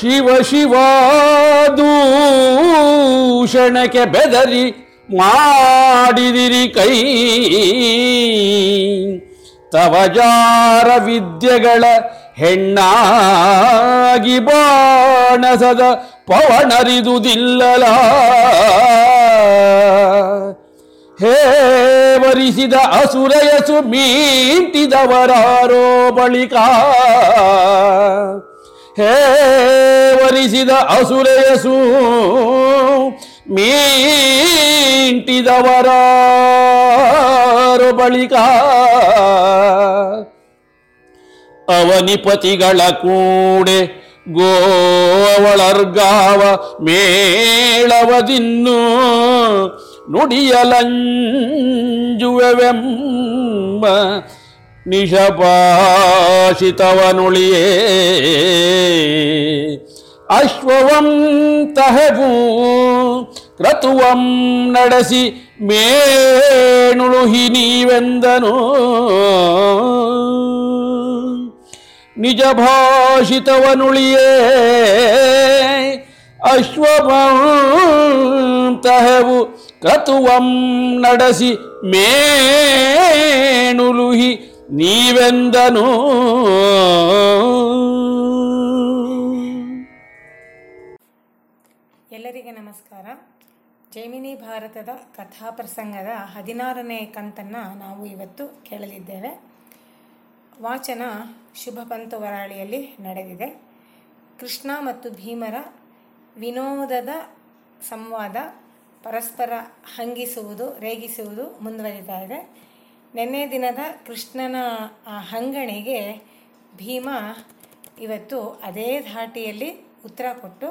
ಶಿವ ಶಿವ ದೂಷಣಕ್ಕೆ ಬೆದರಿ ಮಾಡಿದಿರಿ ಕೈ. ತವಜಾರ ವಿದ್ಯೆಗಳ ಹೆಣ್ಣಾಗಿ ಬಾಣಸದ ಪವಣರಿದುದಿಲ್ಲಲ ಹೇವರಿಸಿದ ಅಸುರಯಸು ಮೀಂಟಿದವರಾರೋ ಬಳಿಕ ಹೇ ವರಿಸಿದ ಅಸುರಯಸು ಮೀಂಟಿದವರ ಬಳಿಕ ಅವನಿಪತಿಗಳ ಕೂಡೆ ಗೋವಳರ್ಗಾವ ಮೇಳವದಿನ್ನು ನುಡಿಯಲಂಜುವೆವೆಂಬ ನಿಶಪಾಶಿತವನುಳಿಯೇ ಅಶ್ವವಂ ತಹವು ಕ್ರತುವಂ ನಡೆಸಿ ಮೇಣುಳುಹಿ ನೀವೆಂದನು. ನಿಜ ಭಾಷಿತವನುಳಿಯೇ ಅಶ್ವವಂ ತಹವು ಕ್ರತುವಂ ನಡೆಸಿ ಮೇಣುಲುಹಿ ನೀವೆಂದನು? ಎಲ್ಲರಿಗೆ ನಮಸ್ಕಾರ. ಜೈಮಿನಿ ಭಾರತದ ಕಥಾಪ್ರಸಂಗದ ಹದಿನಾರನೇ ಕಂತನ್ನು ನಾವು ಇವತ್ತು ಕೇಳಲಿದ್ದೇವೆ. ವಾಚನ ಶುಭ ಪಂತ ವರಾಳಿಯಲ್ಲಿ ನಡೆದಿದೆ. ಕೃಷ್ಣ ಮತ್ತು ಭೀಮರ ವಿನೋದದ ಸಂವಾದ ಪರಸ್ಪರ ಹಂಗಿಸುವುದು, ರೇಗಿಸುವುದು ಮುಂದುವರಿತಾ ಇದೆ. ನಿನ್ನೆ ದಿನದ ಕೃಷ್ಣನ ಹಂಗಣಿಗೆ ಭೀಮ ಇವತ್ತು ಅದೇ ಧಾಟಿಯಲ್ಲಿ ಉತ್ತರ ಕೊಟ್ಟು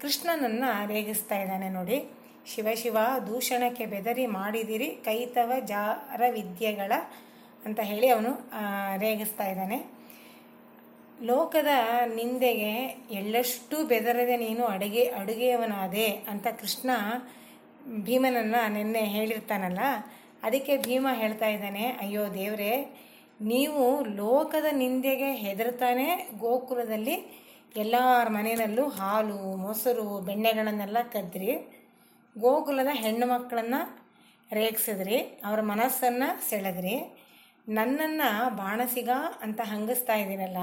ಕೃಷ್ಣನನ್ನು ರೇಗಿಸ್ತಾ ಇದ್ದಾನೆ ನೋಡಿ. ಶಿವಶಿವ ಶಿವ, ದೂಷಣಕ್ಕೆ ಬೆದರಿ ಮಾಡಿದಿರಿ, ಕೈತವ ಜಾರ ವಿದ್ಯೆಗಳ ಅಂತ ಹೇಳಿ ಅವನು ರೇಗಿಸ್ತಾ ಇದ್ದಾನೆ. ಲೋಕದ ನಿಂದೆಗೆ ಎಳ್ಳಷ್ಟು ಬೆದರದೆ ನೀನು ಅಡುಗೆ, ಅಡುಗೆಯವನಾದೆ ಅಂತ ಕೃಷ್ಣ ಭೀಮನನ್ನು ನಿನ್ನೆ ಹೇಳಿರ್ತಾನಲ್ಲ ಅದಕ್ಕೆ ಭೀಮ ಹೇಳ್ತಾ ಇದ್ದಾನೆ, ಅಯ್ಯೋ ದೇವರೇ, ನೀವು ಲೋಕದ ನಿಂದೆಗೆ ಹೆದರ್ತಾನೆ ಗೋಕುಲದಲ್ಲಿ ಎಲ್ಲರ ಮನೆಯಲ್ಲೂ ಹಾಲು, ಮೊಸರು, ಬೆಣ್ಣೆಗಳನ್ನೆಲ್ಲ ಕದ್ರಿ, ಗೋಕುಲದ ಹೆಣ್ಣು ಮಕ್ಕಳನ್ನು ರೇಗಿಸಿದ್ರಿ, ಅವರ ಮನಸ್ಸನ್ನು ಸೆಳೆದ್ರಿ. ನನ್ನನ್ನು ಬಾಣಸಿಗ ಅಂತ ಹಂಗಿಸ್ತಾ ಇದ್ದೀರಲ್ಲ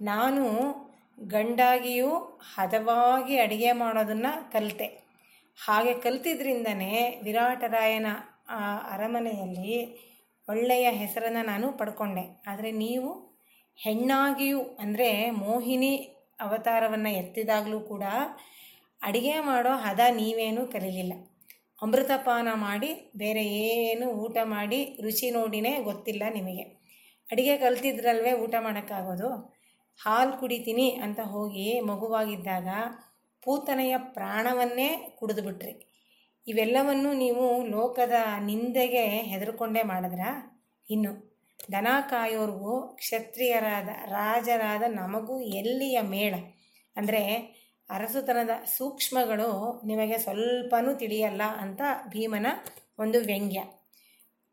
ನಾನು ಗಂಡಾಗಿಯೂ ಹದವಾಗಿ ಅಡುಗೆ ಮಾಡೋದನ್ನು ಕಲಿತೆ. ಹಾಗೆ ಕಲ್ತಿದ್ರಿಂದನೇ ವಿರಾಟರಾಯನ ಅರಮನೆಯಲ್ಲಿ ಒಳ್ಳೆಯ ಹೆಸರನ್ನು ನಾನು ಪಡ್ಕೊಂಡೆ. ಆದರೆ ನೀವು ಹೆಣ್ಣಾಗಿಯೂ ಅಂದರೆ ಮೋಹಿನಿ ಅವತಾರವನ್ನು ಎತ್ತಿದಾಗಲೂ ಕೂಡ ಅಡುಗೆ ಮಾಡೋ ಹದ ನೀವೇನೂ ಕಲಿಲಿಲ್ಲ. ಅಮೃತಪಾನ ಮಾಡಿ ಬೇರೆ ಏನು ಊಟ ಮಾಡಿ ರುಚಿ ನೋಡಿನೇ ಗೊತ್ತಿಲ್ಲ ನಿಮಗೆ. ಅಡುಗೆ ಕಲ್ತಿದ್ರಲ್ವೇ ಊಟ ಮಾಡೋಕ್ಕಾಗೋದು? ಹಾಲು ಕುಡಿತೀನಿ ಅಂತ ಹೋಗಿ ಮಗುವಾಗಿದ್ದಾಗ ಪೂತನೆಯ ಪ್ರಾಣವನ್ನೇ ಕುಡಿದುಬಿಟ್ರಿ ಇವೆಲ್ಲವನ್ನು ನೀವು ಲೋಕದ ನಿಂದೆಗೆ ಹೆದರ್ಕೊಂಡೇ ಮಾಡಿದ್ರ? ಇನ್ನು ದನ ಕಾಯೋರ್ಗೂ ಕ್ಷತ್ರಿಯರಾದ ರಾಜರಾದ ನಮಗೂ ಎಲ್ಲಿಯ ಮೇಳ? ಅಂದರೆ, ಅರಸುತನದ ಸೂಕ್ಷ್ಮಗಳು ನಿಮಗೆ ಸ್ವಲ್ಪನೂ ತಿಳಿಯಲ್ಲ ಅಂತ ಭೀಮನ ಒಂದು ವ್ಯಂಗ್ಯ.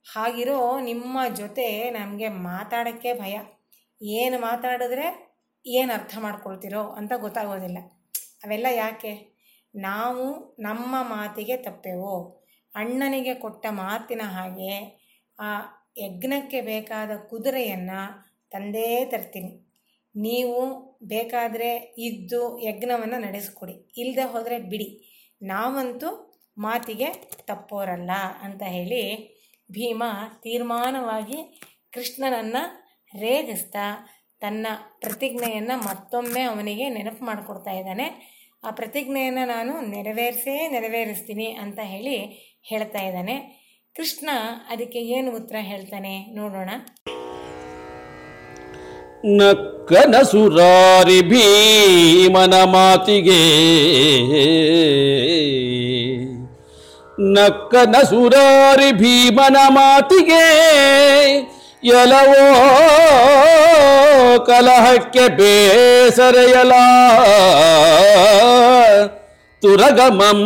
ಹಾಗಿರೋ ನಿಮ್ಮ ಜೊತೆ ನಮಗೆ ಮಾತಾಡೋಕ್ಕೆ ಭಯ. ಏನು ಮಾತಾಡಿದ್ರೆ ಏನು ಅರ್ಥ ಮಾಡ್ಕೊಳ್ತಿರೋ ಅಂತ ಗೊತ್ತಾಗೋದಿಲ್ಲ. ಅವೆಲ್ಲ ಯಾಕೆ? ನಾವು ನಮ್ಮ ಮಾತಿಗೆ ತಪ್ಪೆವು. ಅಣ್ಣನಿಗೆ ಕೊಟ್ಟ ಮಾತಿನ ಹಾಗೆ ಆ ಯಜ್ಞಕ್ಕೆ ಬೇಕಾದ ಕುದುರೆಯನ್ನು ತಂದೇ ತರ್ತೀನಿ. ನೀವು ಬೇಕಾದರೆ ಇದ್ದು ಯಜ್ಞವನ್ನು ನಡೆಸಿಕೊಡಿ. ಇಲ್ಲದೆ ಹೋದರೆ ಬಿಡಿ. ನಾವಂತೂ ಮಾತಿಗೆ ತಪ್ಪೋರಲ್ಲ ಅಂತ ಹೇಳಿ ಭೀಮ ತೀರ್ಮಾನವಾಗಿ ಕೃಷ್ಣನನ್ನು ರೇಗಿಸ್ತಾ ತನ್ನ ಪ್ರತಿಜ್ಞೆಯನ್ನು ಮತ್ತೊಮ್ಮೆ ಅವನಿಗೆ ನೆನಪು ಮಾಡಿಕೊಡ್ತಾ ಇದ್ದಾನೆ. ಆ ಪ್ರತಿಜ್ಞೆಯನ್ನು ನಾನು ನೆರವೇರಿಸೇ ನೆರವೇರಿಸ್ತೀನಿ ಅಂತ ಹೇಳಿ ಹೇಳ್ತಾ ಇದ್ದಾನೆ. ಕೃಷ್ಣ ಅದಕ್ಕೆ ಏನು ಉತ್ತರ ಹೇಳ್ತಾನೆ ನೋಡೋಣ. ನಕ್ಕನ ಸುರಾರಿ ಭೀಮನ ಮಾತಿಗೆ. ನಕ್ಕನಸುರಾರಿ ಭೀಮನ ಮಾತಿಗೆ. ಎಲವೋ ಕಲಹಕ್ಕೆ ಬೇಸರೆಯಲ. ತುರಗಮಂ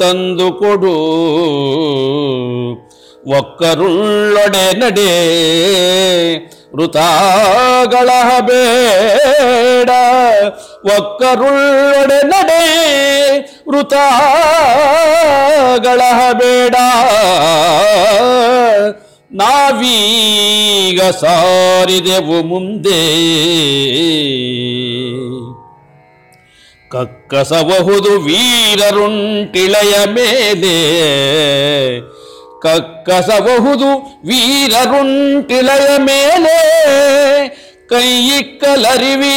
ತಂದು ಕೊಡು. ಒಕ್ಕರುಳ್ಳೊಡೆ ನಡೆ. ವೃತಾಗಳಹ ಬೇಡ. ಒಕ್ಕರುಳ್ಳೊಡೆ ನಡೆ. ವೃತಾಗಳಹ ಬೇಡ. ನಾವೀಗ ಸಾರಿದೆವು ಮುಂದೆ. ಕಕ್ಕಸಬಹುದು ವೀರರುಂಟಿಳೆಯ ಮೇಲೆ. ಕಕ್ಕಸಬಹುದು ವೀರರುಂಟಿಳೆಯ ಮೇಲೆ. ಕೈಯಿಕ್ಕಲರಿವಿ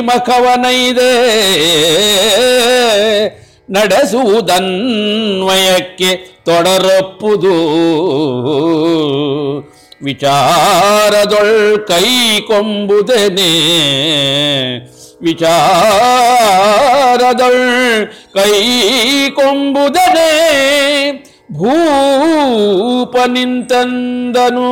ಮಖವನೈದೆ. ನಡೆಸುವುದನ್ವಯಕ್ಕೆ ತೊಡರಪ್ಪುದು. ವಿಚಾರದೊಳ್ ಕೈ ಕೊಂಬುದನೆ. ವಿಚಾರದೊಳ್ ಕೈ ಕೊಂಬುದನೆ. ಭೂಪ ನಿಂತಂದನು.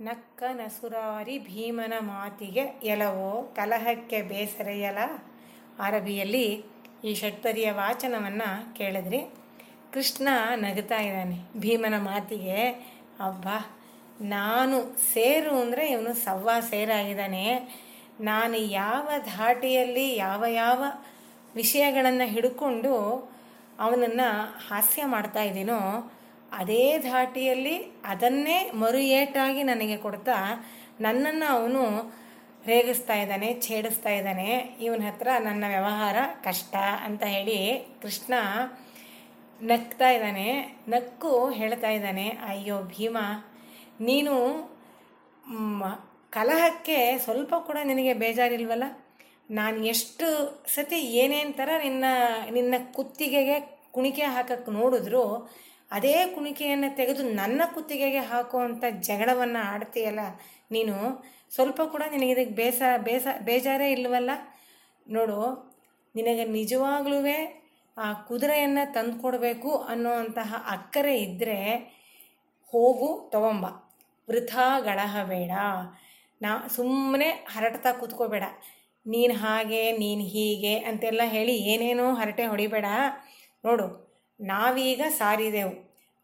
ನಕ್ಕ ನಸುರಾರಿ ಭೀಮನ ಮಾತಿಗೆ ಎಲವೋ ಕಲಹಕ್ಕೆ ಬೇಸರೆಯಲ. ಅರಬಿಯಲ್ಲಿ ಈ ಷಟ್ಪದಿಯ ವಾಚನವನ್ನು ಕೇಳಿದ್ರಿ. ಕೃಷ್ಣ ನಗುತ್ತಾ ಇದ್ದಾನೆ. ಭೀಮನ ಮಾತಿಗೆ ಅಬ್ಬಾ ನಾನು ಸೇರು ಅಂದರೆ ಇವನು ಸವ್ವ ಸೇರಾಗಿದ್ದಾನೆ. ನಾನು ಯಾವ ಧಾಟಿಯಲ್ಲಿ ಯಾವ ಯಾವ ವಿಷಯಗಳನ್ನು ಹಿಡ್ಕೊಂಡು ಅವನನ್ನು ಹಾಸ್ಯ ಮಾಡ್ತಾ ಇದ್ದೀನೋ, ಅದೇ ಧಾಟಿಯಲ್ಲಿ ಅದನ್ನೇ ಮರು ಏಟಾಗಿ ನನಗೆ ಕೊಡ್ತಾ ನನ್ನನ್ನು ಅವನು ರೇಗಿಸ್ತಾ ಇದ್ದಾನೆ, ಛೇಡಿಸ್ತಾ ಇದ್ದಾನೆ. ಇವನ ಹತ್ರ ನನ್ನ ವ್ಯವಹಾರ ಕಷ್ಟ ಅಂತ ಹೇಳಿ ಕೃಷ್ಣ ನಗ್ತಾ ಇದ್ದಾನೆ. ನಕ್ಕು ಹೇಳ್ತಾ ಇದ್ದಾನೆ, ಅಯ್ಯೋ ಭೀಮ, ನೀನು ಕಲಹಕ್ಕೆ ಸ್ವಲ್ಪ ಕೂಡ ನಿನಗೆ ಬೇಜಾರಿಲ್ವಲ್ಲ? ನಾನು ಎಷ್ಟು ಸತಿ ಏನೇನು ಥರ ನಿನ್ನ ನಿನ್ನ ಕುತ್ತಿಗೆಗೆ ಕುಣಿಕೆ ಹಾಕಕ್ಕೆ ನೋಡಿದ್ರು ಅದೇ ಕುಣಿಕೆಯನ್ನು ತೆಗೆದು ನನ್ನ ಕುತ್ತಿಗೆಗೆ ಹಾಕುವಂಥ ಜಗಳವನ್ನು ಆಡ್ತೀಯಲ್ಲ ನೀನು? ಸ್ವಲ್ಪ ಕೂಡ ನಿನಗೆ ಇದಕ್ಕೆ ಬೇಸ ಬೇಸ, ಬೇಜಾರೇ ಇಲ್ಲವಲ್ಲ ನೋಡು, ನಿನಗೆ ನಿಜವಾಗ್ಲೂ ಆ ಕುದುರೆಯನ್ನು ತಂದು ಕೊಡಬೇಕು ಅನ್ನುವಂತಹ ಅಕ್ಕರೆ ಇದ್ದರೆ ಹೋಗು, ತಗೊಂಬ. ವೃಥಾ ಗಳಹಬೇಡ ನಾ ಸುಮ್ಮನೆ ಹರಡ್ತಾ ಕೂತ್ಕೋಬೇಡ. ನೀನು ಹಾಗೆ, ನೀನು ಹೀಗೆ ಅಂತೆಲ್ಲ ಹೇಳಿ ಏನೇನೋ ಹರಟೆ ಹೊಡಿಬೇಡ. ನೋಡು, ನಾವೀಗ ಸಾರಿದೆವು.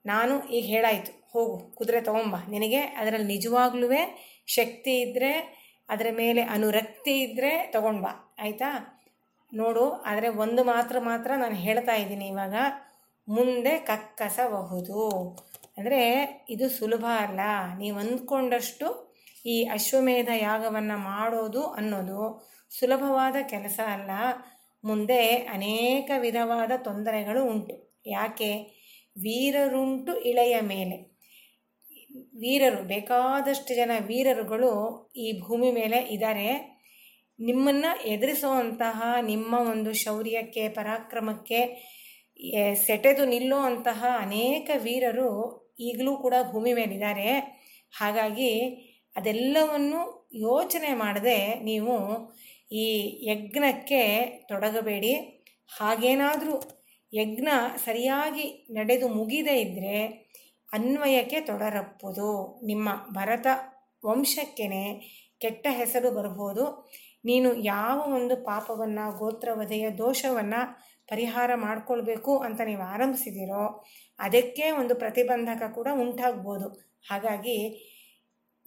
ನಾನು ಈಗ ಹೇಳಾಯಿತು. ಹೋಗು, ಕುದುರೆ ತಗೊಂಬ. ನಿನಗೆ ಅದರಲ್ಲಿ ನಿಜವಾಗ್ಲೂ ಶಕ್ತಿ ಇದ್ದರೆ ಅದರ ಮೇಲೆ ಅನುರಕ್ತಿ ಇದ್ದರೆ ತಗೊಂಡು ಬಾ ಆಯಿತಾ? ನೋಡು, ಆದರೆ ಒಂದು ಮಾತ್ರ ಮಾತ್ರ ನಾನು ಹೇಳ್ತಾ ಇದ್ದೀನಿ ಇವಾಗ. ಮುಂದೆ ಕಕ್ಕಸಬಹುದು. ಅಂದರೆ ಇದು ಸುಲಭ ಅಲ್ಲ. ನೀವು ಅಂದ್ಕೊಂಡಷ್ಟು ಈ ಅಶ್ವಮೇಧ ಯಾಗವನ್ನು ಮಾಡೋದು ಅನ್ನೋದು ಸುಲಭವಾದ ಕೆಲಸ ಅಲ್ಲ. ಮುಂದೆ ಅನೇಕ ವಿಧವಾದ ತೊಂದರೆಗಳು ಉಂಟು. ಯಾಕೆ? ವೀರರುಂಟು ಇಳೆಯ ಮೇಲೆ. ವೀರರು, ಬೇಕಾದಷ್ಟು ಜನ ವೀರರುಗಳು ಈ ಭೂಮಿ ಮೇಲೆ ಇದ್ದಾರೆ. ನಿಮ್ಮನ್ನು ಎದುರಿಸುವಂತಹ, ನಿಮ್ಮ ಒಂದು ಶೌರ್ಯಕ್ಕೆ, ಪರಾಕ್ರಮಕ್ಕೆ ಸೆಟೆದು ನಿಲ್ಲುವಂತಹ ಅನೇಕ ವೀರರು ಈಗಲೂ ಕೂಡ ಭೂಮಿ ಮೇಲಿದ್ದಾರೆ. ಹಾಗಾಗಿ ಅದೆಲ್ಲವನ್ನು ಯೋಚನೆ ಮಾಡದೆ ನೀವು ಈ ಯಜ್ಞಕ್ಕೆ ತೊಡಗಬೇಡಿ. ಹಾಗೇನಾದರೂ ಯಜ್ಞ ಸರಿಯಾಗಿ ನಡೆದು ಮುಗಿದೇ ಇದ್ದರೆ ಅನ್ವಯಕ್ಕೆ ತೊಡರಪ್ಪುದು. ನಿಮ್ಮ ಭರತ ವಂಶಕ್ಕೇನೆ ಕೆಟ್ಟ ಹೆಸರು ಬರಬಹುದು. ನೀನು ಯಾವ ಒಂದು ಪಾಪವನ್ನು, ಗೋತ್ರವಧೆಯ ದೋಷವನ್ನು ಪರಿಹಾರ ಮಾಡಿಕೊಳ್ಬೇಕು ಅಂತ ನೀವು ಆರಂಭಿಸಿದಿರೋ, ಅದಕ್ಕೆ ಒಂದು ಪ್ರತಿಬಂಧಕ ಕೂಡ ಉಂಟಾಗ್ಬೋದು. ಹಾಗಾಗಿ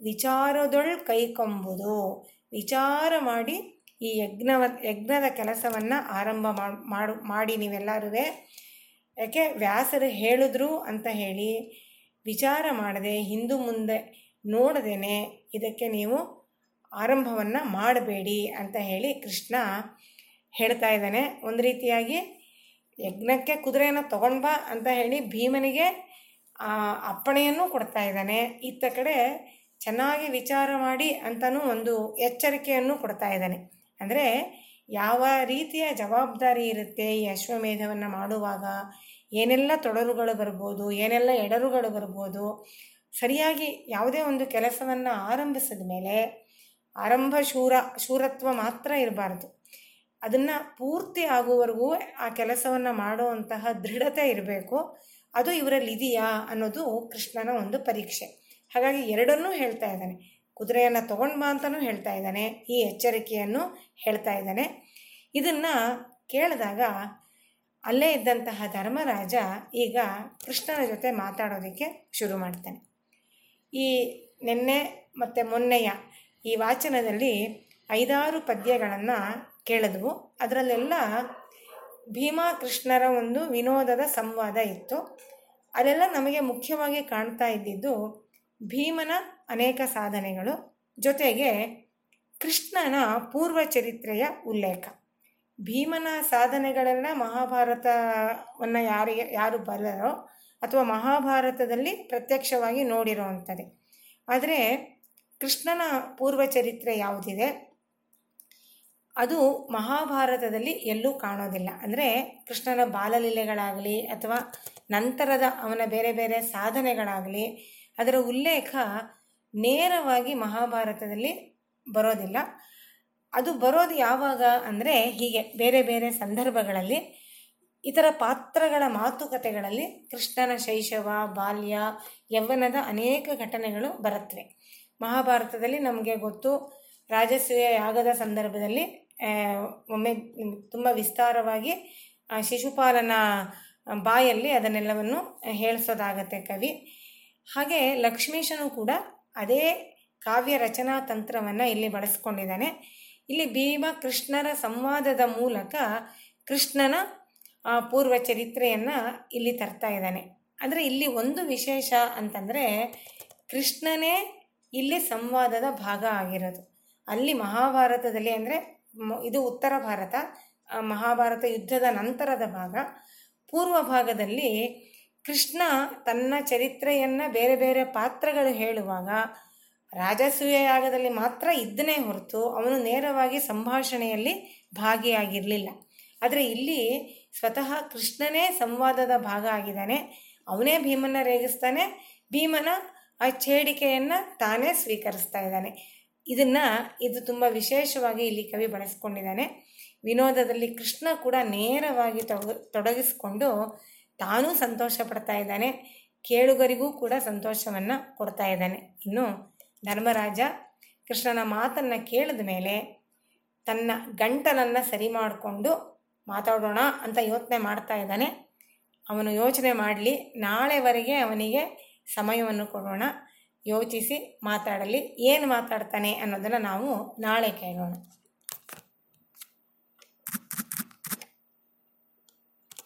ವಿಚಾರದೊಳ್ ಕೈಕೊಂಬುದು ವಿಚಾರ ಮಾಡಿ ಈ ಯಜ್ಞವ, ಯಜ್ಞದ ಕೆಲಸವನ್ನು ಆರಂಭ ಮಾಡ್- ಮಾಡು ನೀವೆಲ್ಲರೂ ಯಾಕೆ ವ್ಯಾಸರು ಹೇಳಿದ್ರು ಅಂತ ಹೇಳಿ ವಿಚಾರ ಮಾಡದೆ ಹಿಂದು ಮುಂದೆ ನೋಡದೇನೆ ಇದಕ್ಕೆ ನೀವು ಆರಂಭವನ್ನು ಮಾಡಬೇಡಿ ಅಂತ ಹೇಳಿ ಕೃಷ್ಣ ಹೇಳ್ತಾ ಇದ್ದಾನೆ. ಒಂದು ರೀತಿಯಾಗಿ ಯಜ್ಞಕ್ಕೆ ಕುದುರೆಯನ್ನು ತಗೊಂಡ್ ಬಾ ಅಂತ ಹೇಳಿ ಭೀಮನಿಗೆ ಅಪ್ಪಣೆಯನ್ನು ಕೊಡ್ತಾ ಇದ್ದಾನೆ. ಇತ್ತ ಕಡೆ ಚೆನ್ನಾಗಿ ವಿಚಾರ ಮಾಡಿ ಅಂತಲೂ ಒಂದು ಎಚ್ಚರಿಕೆಯನ್ನು ಕೊಡ್ತಾ ಇದ್ದಾನೆ. ಅಂದರೆ ಯಾವ ರೀತಿಯ ಜವಾಬ್ದಾರಿ ಇರುತ್ತೆ ಈ ಅಶ್ವಮೇಧವನ್ನು ಮಾಡುವಾಗ? ಏನೆಲ್ಲ ತೊಡರುಗಳು ಬರ್ಬೋದು, ಏನೆಲ್ಲ ಎಡರುಗಳು ಬರ್ಬೋದು, ಸರಿಯಾಗಿ ಯಾವುದೇ ಒಂದು ಕೆಲಸವನ್ನು ಆರಂಭಿಸಿದ ಮೇಲೆ ಆರಂಭ ಶೂರ, ಶೂರತ್ವ ಮಾತ್ರ ಇರಬಾರ್ದು. ಅದನ್ನು ಪೂರ್ತಿ ಆಗುವವರೆಗೂ ಆ ಕೆಲಸವನ್ನು ಮಾಡುವಂತಹ ದೃಢತೆ ಇರಬೇಕು. ಅದು ಇವರಲ್ಲಿ ಇದೆಯಾ ಅನ್ನೋದು ಕೃಷ್ಣನ ಒಂದು ಪರೀಕ್ಷೆ. ಹಾಗಾಗಿ ಎರಡನ್ನೂ ಹೇಳ್ತಾ ಇದ್ದಾನೆ. ಕುದುರೆಯನ್ನು ತಗೊಂಡು ಬಾ ಅಂತಲೂ ಹೇಳ್ತಾ ಇದ್ದಾನೆ. ಈ ಎಚ್ಚರಿಕೆಯನ್ನು ಹೇಳ್ತಾ ಇದ್ದಾನೆ. ಇದನ್ನು ಕೇಳಿದಾಗ ಅಲ್ಲೇ ಇದ್ದಂತಹ ಧರ್ಮರಾಜ ಈಗ ಕೃಷ್ಣನ ಜೊತೆ ಮಾತಾಡೋದಕ್ಕೆ ಶುರು ಮಾಡ್ತಾನೆ. ಈ ನಿನ್ನೆ ಮತ್ತು ಮೊನ್ನೆಯ ಈ ವಾಚನದಲ್ಲಿ ಐದಾರು ಪದ್ಯಗಳನ್ನು ಕೇಳಿದ್ವು. ಅದರಲ್ಲೆಲ್ಲ ಭೀಮಾ ಕೃಷ್ಣರ ಒಂದು ವಿನೋದದ ಸಂವಾದ ಇತ್ತು. ಅದೆಲ್ಲ ನಮಗೆ ಮುಖ್ಯವಾಗಿ ಕಾಣ್ತಾ ಇದ್ದಿದ್ದು ಭೀಮನ ಅನೇಕ ಸಾಧನೆಗಳು, ಜೊತೆಗೆ ಕೃಷ್ಣನ ಪೂರ್ವ ಚರಿತ್ರೆಯ ಉಲ್ಲೇಖ. ಭೀಮನ ಸಾಧನೆಗಳನ್ನು ಮಹಾಭಾರತವನ್ನು ಯಾರಿಗೆ, ಯಾರು ಬಲ್ಲರೋ ಅಥವಾ ಮಹಾಭಾರತದಲ್ಲಿ ಪ್ರತ್ಯಕ್ಷವಾಗಿ ನೋಡಿರೋವಂಥದ್ದೇ. ಆದರೆ ಕೃಷ್ಣನ ಪೂರ್ವ ಚರಿತ್ರೆ ಯಾವುದಿದೆ? ಅದು ಮಹಾಭಾರತದಲ್ಲಿ ಎಲ್ಲೂ ಕಾಣೋದಿಲ್ಲ. ಅಂದರೆ ಕೃಷ್ಣನ ಬಾಲಲೀಲೆಗಳಾಗಲಿ ಅಥವಾ ನಂತರದ ಅವನ ಬೇರೆ ಬೇರೆ ಸಾಧನೆಗಳಾಗಲಿ ಅದರ ಉಲ್ಲೇಖ ನೇರವಾಗಿ ಮಹಾಭಾರತದಲ್ಲಿ ಬರೋದಿಲ್ಲ. ಅದು ಬರೋದು ಯಾವಾಗ ಅಂದರೆ ಹೀಗೆ ಬೇರೆ ಬೇರೆ ಸಂದರ್ಭಗಳಲ್ಲಿ ಇತರ ಪಾತ್ರಗಳ ಮಾತುಕತೆಗಳಲ್ಲಿ ಕೃಷ್ಣನ ಶೈಶವ, ಬಾಲ್ಯ, ಯೌವನದ ಅನೇಕ ಘಟನೆಗಳು ಬರುತ್ತವೆ. ಮಹಾಭಾರತದಲ್ಲಿ ನಮಗೆ ಗೊತ್ತು ರಾಜಸೂಯ ಯಾಗದ ಸಂದರ್ಭದಲ್ಲಿ ಒಮ್ಮೆ ತುಂಬ ವಿಸ್ತಾರವಾಗಿ ಶಿಶುಪಾಲನ ಬಾಯಲ್ಲಿ ಅದನ್ನೆಲ್ಲವನ್ನು ಹೇಳಿಸೋದಾಗತ್ತೆ ಕವಿ. ಹಾಗೆ ಲಕ್ಷ್ಮೀಶನು ಕೂಡ ಅದೇ ಕಾವ್ಯ ರಚನಾ ತಂತ್ರವನ್ನು ಇಲ್ಲಿ ಬಳಸ್ಕೊಂಡಿದ್ದಾನೆ. ಇಲ್ಲಿ ಭೀಮ ಕೃಷ್ಣರ ಸಂವಾದದ ಮೂಲಕ ಕೃಷ್ಣನ ಪೂರ್ವ ಚರಿತ್ರೆಯನ್ನು ಇಲ್ಲಿ ತರ್ತಾ ಇದ್ದಾನೆ. ಅಂದರೆ ಇಲ್ಲಿ ಒಂದು ವಿಶೇಷ ಅಂತಂದರೆ ಕೃಷ್ಣನೇ ಇಲ್ಲಿ ಸಂವಾದದ ಭಾಗ ಆಗಿರೋದು. ಅಲ್ಲಿ ಮಹಾಭಾರತದಲ್ಲಿ ಅಂದರೆ ಇದು ಉತ್ತರ ಭಾರತ ಮಹಾಭಾರತ ಯುದ್ಧದ ನಂತರದ ಭಾಗ. ಪೂರ್ವ ಭಾಗದಲ್ಲಿ ಕೃಷ್ಣ ತನ್ನ ಚರಿತ್ರೆಯನ್ನು ಬೇರೆ ಬೇರೆ ಪಾತ್ರಗಳು ಹೇಳುವಾಗ ರಾಜಸೂಯ ಯಾಗದಲ್ಲಿ ಮಾತ್ರ ಇದ್ದನೇ ಹೊರತು ಅವನು ನೇರವಾಗಿ ಸಂಭಾಷಣೆಯಲ್ಲಿ ಭಾಗಿಯಾಗಿರಲಿಲ್ಲ. ಆದರೆ ಇಲ್ಲಿ ಸ್ವತಃ ಕೃಷ್ಣನೇ ಸಂವಾದದ ಭಾಗ ಆಗಿದ್ದಾನೆ. ಅವನೇ ಭೀಮನ ರೇಗಿಸ್ತಾನೆ. ಭೀಮನ ಆ ಚೇಡಿಕೆಯನ್ನು ತಾನೇ ಸ್ವೀಕರಿಸ್ತಾ ಇದ್ದಾನೆ. ಇದನ್ನು ಇದು ತುಂಬ ವಿಶೇಷವಾಗಿ ಇಲ್ಲಿ ಕವಿ ಬಳಸ್ಕೊಂಡಿದ್ದಾನೆ. ವಿನೋದದಲ್ಲಿ ಕೃಷ್ಣ ಕೂಡ ನೇರವಾಗಿ ತೊಗ, ತೊಡಗಿಸ್ಕೊಂಡು ತಾನೂ ಸಂತೋಷ ಪಡ್ತಾ ಇದ್ದಾನೆ. ಕೇಳುಗರಿಗೂ ಕೂಡ ಸಂತೋಷವನ್ನು ಕೊಡ್ತಾ ಇದ್ದಾನೆ. ಇನ್ನು ಧರ್ಮರಾಜ ಕೃಷ್ಣನ ಮಾತನ್ನು ಕೇಳಿದ ಮೇಲೆ ತನ್ನ ಗಂಟಲನ್ನು ಸರಿ ಮಾಡಿಕೊಂಡು ಮಾತಾಡೋಣ ಅಂತ ಯೋಚನೆ ಮಾಡ್ತಾ ಇದ್ದಾನೆ. ಅವನು ಯೋಚನೆ ಮಾಡಲಿ, ನಾಳೆವರೆಗೆ ಅವನಿಗೆ ಸಮಯವನ್ನು ಕೊಡೋಣ. ಯೋಚಿಸಿ ಮಾತಾಡಲಿ. ಏನು ಮಾತಾಡ್ತಾನೆ ಅನ್ನೋದನ್ನು ನಾವು ನಾಳೆ ಕೇಳೋಣ.